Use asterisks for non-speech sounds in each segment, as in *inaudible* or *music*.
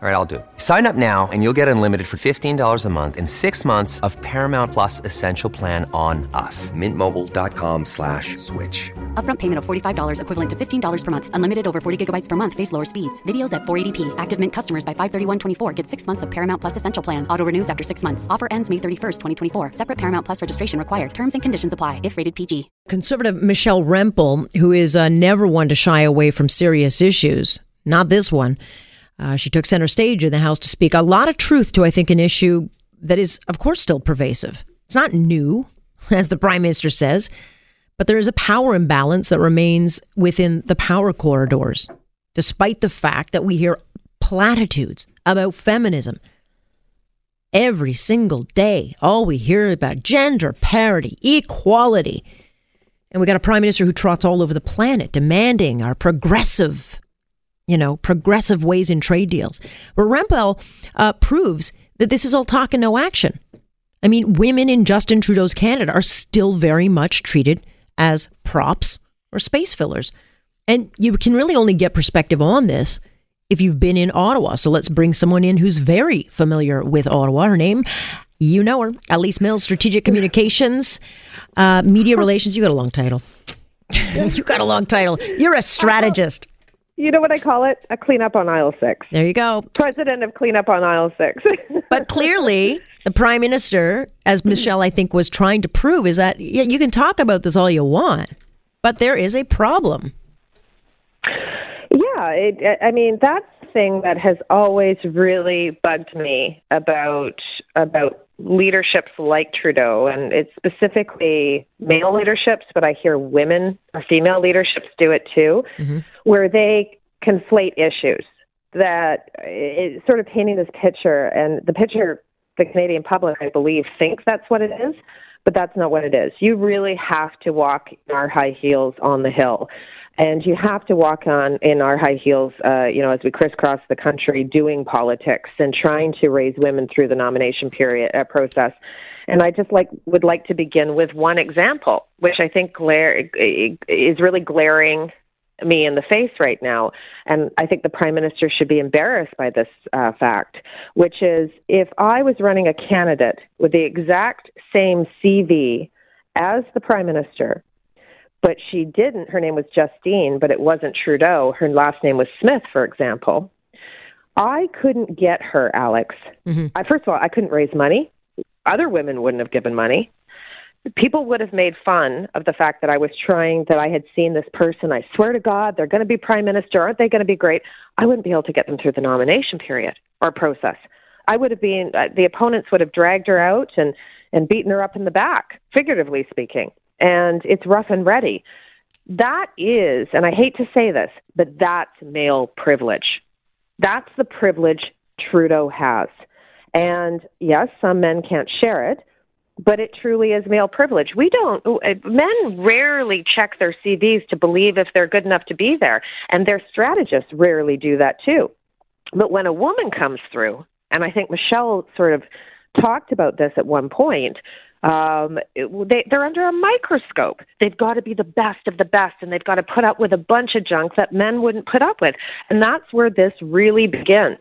All right, I'll do it. Sign up now and you'll get unlimited for $15 a month in six months of Paramount Plus Essential Plan on us. Mintmobile.com slash switch. Upfront payment of $45 equivalent to $15 per month. Unlimited over 40 gigabytes per month. Face lower speeds. Videos at 480p. Active Mint customers by 531.24 get six months of Paramount Plus Essential Plan. Auto renews after six months. Offer ends May 31st, 2024. Separate Paramount Plus registration required. Terms and conditions apply if rated PG. Conservative Michelle Rempel, who is uh, never one to shy away from serious issues, not this one. Uh, she took center stage in the House to speak a lot of truth to, I think, an issue that is, of course, still pervasive. It's not new, *laughs* as the Prime Minister says, but there is a power imbalance that remains within the power corridors, despite the fact that we hear platitudes about feminism. Every single day, all we hear about gender parity, equality. And we got a prime minister who trots all over the planet demanding our progressive you know, progressive ways in trade deals. But Rempel uh, proves that this is all talk and no action. I mean, women in Justin Trudeau's Canada are still very much treated as props or space fillers. And you can really only get perspective on this if you've been in Ottawa. So let's bring someone in who's very familiar with Ottawa. Her name, you know her, Elise Mills, Strategic Communications, uh, Media Relations. You got a long title. *laughs* you got a long title. You're a strategist you know what I call it? A cleanup on aisle six. There you go. President of cleanup on aisle six. *laughs* but clearly, the prime minister, as Michelle, I think, was trying to prove, is that yeah, you can talk about this all you want, but there is a problem. Yeah, it, I mean that's the thing that has always really bugged me about about leaderships like Trudeau, and it's specifically male leaderships, but I hear women or female leaderships do it too, mm-hmm. where they conflate issues. That it's sort of painting this picture, and the picture the Canadian public, I believe, thinks that's what it is, but that's not what it is. You really have to walk in our high heels on the hill and you have to walk on in our high heels, uh, you know, as we crisscross the country doing politics and trying to raise women through the nomination period uh, process. And I just like would like to begin with one example, which I think glare is really glaring me in the face right now. And I think the prime minister should be embarrassed by this uh, fact, which is if I was running a candidate with the exact same CV as the prime minister but she didn't. Her name was Justine, but it wasn't Trudeau. Her last name was Smith, for example. I couldn't get her, Alex. Mm-hmm. I, first of all, I couldn't raise money. Other women wouldn't have given money. People would have made fun of the fact that I was trying, that I had seen this person. I swear to God, they're going to be prime minister. Aren't they going to be great? I wouldn't be able to get them through the nomination period or process. I would have been, uh, the opponents would have dragged her out and, and beaten her up in the back, figuratively speaking and it's rough and ready. That is, and I hate to say this, but that's male privilege. That's the privilege Trudeau has. And yes, some men can't share it, but it truly is male privilege. We don't, men rarely check their CVs to believe if they're good enough to be there, and their strategists rarely do that too. But when a woman comes through, and I think Michelle sort of talked about this at one point, um, they, they're under a microscope. They've got to be the best of the best, and they've got to put up with a bunch of junk that men wouldn't put up with. And that's where this really begins.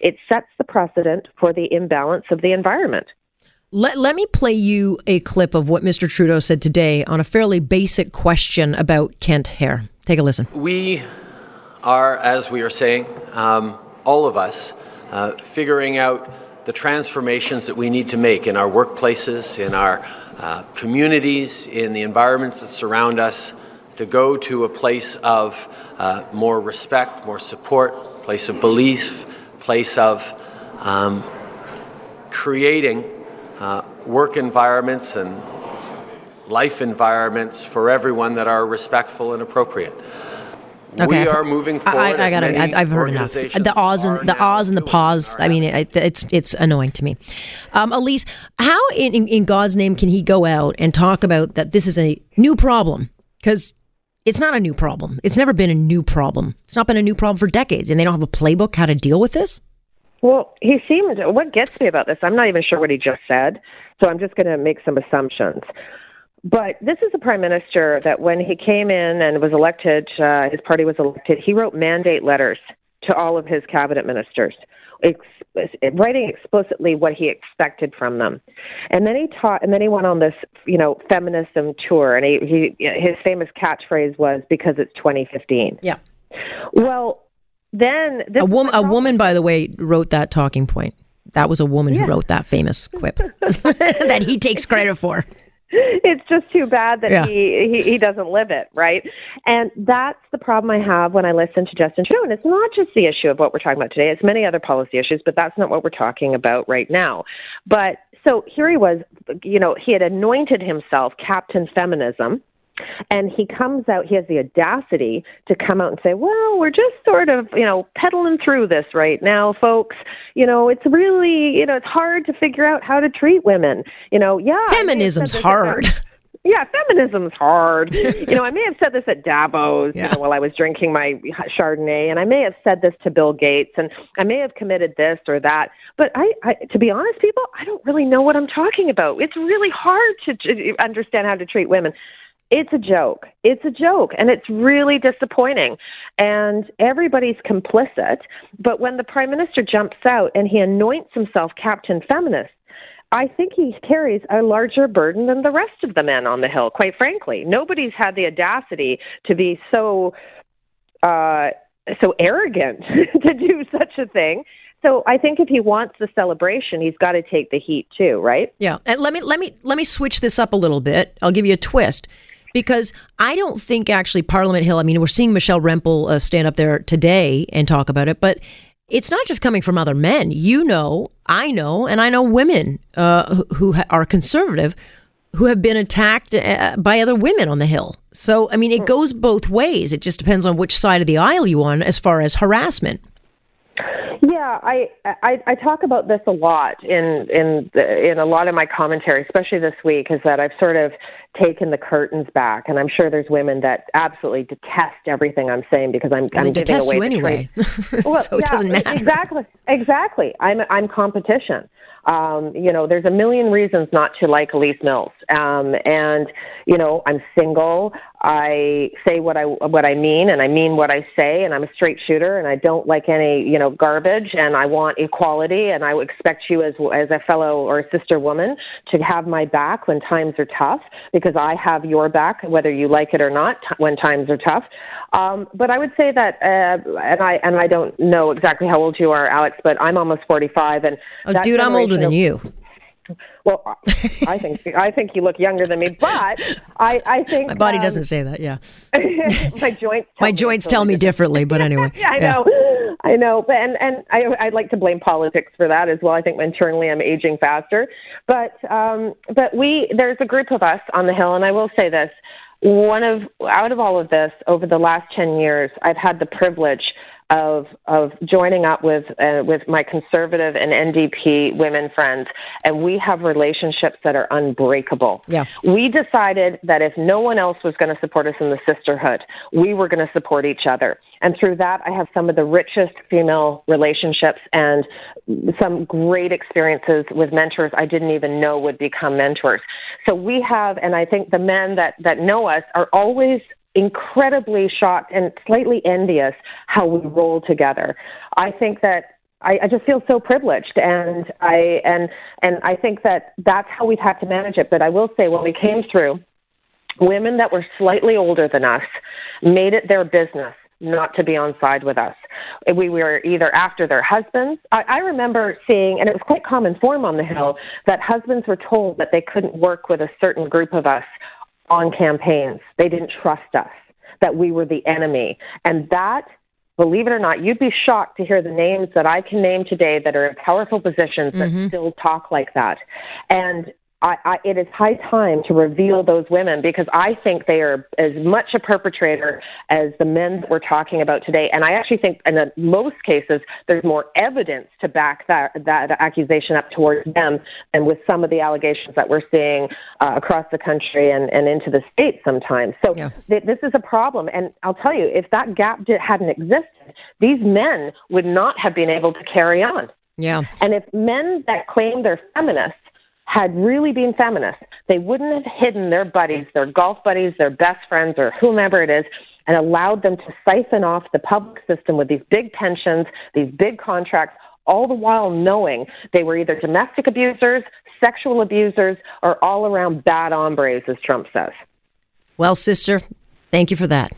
It sets the precedent for the imbalance of the environment. Let, let me play you a clip of what Mr. Trudeau said today on a fairly basic question about Kent Hehr. Take a listen. We are, as we are saying, um, all of us, uh, figuring out the transformations that we need to make in our workplaces, in our uh, communities, in the environments that surround us, to go to a place of uh, more respect, more support, place of belief, place of um, creating uh, work environments and life environments for everyone that are respectful and appropriate. Okay. We are moving forward. I, I got it. I've heard enough. The ahs and the ahs and the pause. I mean, it, it's it's annoying to me. Um, Elise, how in, in, in God's name can he go out and talk about that this is a new problem? Because it's not a new problem. It's never been a new problem. It's not been a new problem for decades, and they don't have a playbook how to deal with this. Well, he seemed. What gets me about this, I'm not even sure what he just said, so I'm just going to make some assumptions. But this is a prime minister that when he came in and was elected, uh, his party was elected, he wrote mandate letters to all of his cabinet ministers, ex- writing explicitly what he expected from them. And then he taught, and then he went on this, you know, feminism tour, and he, he his famous catchphrase was "Because it's 2015." Yeah. Well, then a woman, a woman, by the way, wrote that talking point. That was a woman yeah. who wrote that famous quip *laughs* that he takes credit for. *laughs* It's just too bad that yeah. he, he he doesn't live it, right? And that's the problem I have when I listen to Justin Trudeau. And it's not just the issue of what we're talking about today; it's many other policy issues, but that's not what we're talking about right now. But so here he was, you know, he had anointed himself Captain Feminism and he comes out, he has the audacity to come out and say, well, we're just sort of, you know, pedaling through this right now, folks. You know, it's really, you know, it's hard to figure out how to treat women. You know, yeah. Feminism's hard. yeah, feminism's hard. *laughs* you know, I may have said this at Davos, yeah. you know, while I was drinking my Chardonnay, and I may have said this to Bill Gates, and I may have committed this or that. But I, I to be honest, people, I don't really know what I'm talking about. It's really hard to, to understand how to treat women it's a joke. It's a joke, and it's really disappointing. And everybody's complicit. But when the prime minister jumps out and he anoints himself Captain Feminist, I think he carries a larger burden than the rest of the men on the Hill, quite frankly. Nobody's had the audacity to be so. Uh, so arrogant *laughs* to do such a thing. So I think if he wants the celebration, he's got to take the heat too, right? Yeah. And let me let me let me switch this up a little bit. I'll give you a twist because I don't think actually Parliament Hill. I mean, we're seeing Michelle Rempel uh, stand up there today and talk about it, but it's not just coming from other men. You know, I know, and I know women uh, who, who are conservative who have been attacked uh, by other women on the Hill. So, I mean, it goes both ways. It just depends on which side of the aisle you're on as far as harassment. Yeah, I, I I talk about this a lot in in the, in a lot of my commentary, especially this week, is that I've sort of taken the curtains back, and I'm sure there's women that absolutely detest everything I'm saying because I'm well, I'm giving away you anyway, *laughs* well, so it yeah, doesn't matter. Exactly, exactly. I'm I'm competition. Um, you know, there's a million reasons not to like Elise Mills. Um, and, you know, I'm single. I say what I what I mean, and I mean what I say, and I'm a straight shooter, and I don't like any you know garbage, and I want equality, and I would expect you as as a fellow or a sister woman to have my back when times are tough, because I have your back whether you like it or not t- when times are tough. Um, but I would say that, uh, and I and I don't know exactly how old you are, Alex, but I'm almost 45, and oh, dude, I'm older than of, you. Well, I think I think you look younger than me, but I, I think my body um, doesn't say that. Yeah, *laughs* my joints. my joints tell me differently, but anyway. *laughs* yeah, I yeah. know, I know, but and and I I'd like to blame politics for that as well. I think internally I'm aging faster, but um, but we there's a group of us on the hill, and I will say this: one of out of all of this over the last ten years, I've had the privilege of of joining up with uh, with my conservative and NDP women friends, and we have relationships that are unbreakable. Yeah. We decided that if no one else was going to support us in the sisterhood, we were going to support each other, and through that, I have some of the richest female relationships and some great experiences with mentors I didn't even know would become mentors. So we have, and I think the men that that know us are always incredibly shocked and slightly envious how we roll together. I think that I, I just feel so privileged, and I and and I think that that's how we've had to manage it. But I will say, when we came through, women that were slightly older than us made it their business not to be on side with us. We were either after their husbands. I, I remember seeing, and it was quite common form on the Hill, that husbands were told that they couldn't work with a certain group of us on campaigns. They didn't trust us, that we were the enemy. And that, believe it or not, you'd be shocked to hear the names that I can name today that are in powerful positions that mm-hmm. still talk like that. And I, I, it is high time to reveal those women because I think they are as much a perpetrator as the men that we're talking about today. And I actually think, in most cases, there's more evidence to back that that accusation up towards them, and with some of the allegations that we're seeing uh, across the country and, and into the states sometimes. So yeah. th- this is a problem. And I'll tell you, if that gap did, hadn't existed, these men would not have been able to carry on. Yeah. And if men that claim they're feminists had really been feminists, they wouldn't have hidden their buddies, their golf buddies, their best friends, or whomever it is, and allowed them to siphon off the public system with these big pensions, these big contracts, all the while knowing they were either domestic abusers, sexual abusers, or all around bad hombres, as Trump says. Well, sister, thank you for that.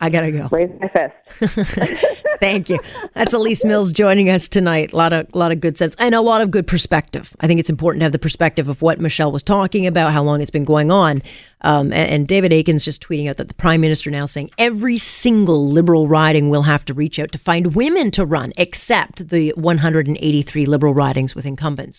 I gotta go. Raise my fist. *laughs* Thank you. That's Elise Mills joining us tonight. A lot of lot of good sense and a lot of good perspective. I think it's important to have the perspective of what Michelle was talking about, how long it's been going on. Um, and, and, David Akin's just tweeting out that the prime minister now saying every single liberal riding will have to reach out to find women to run, except the 183 liberal ridings with incumbents.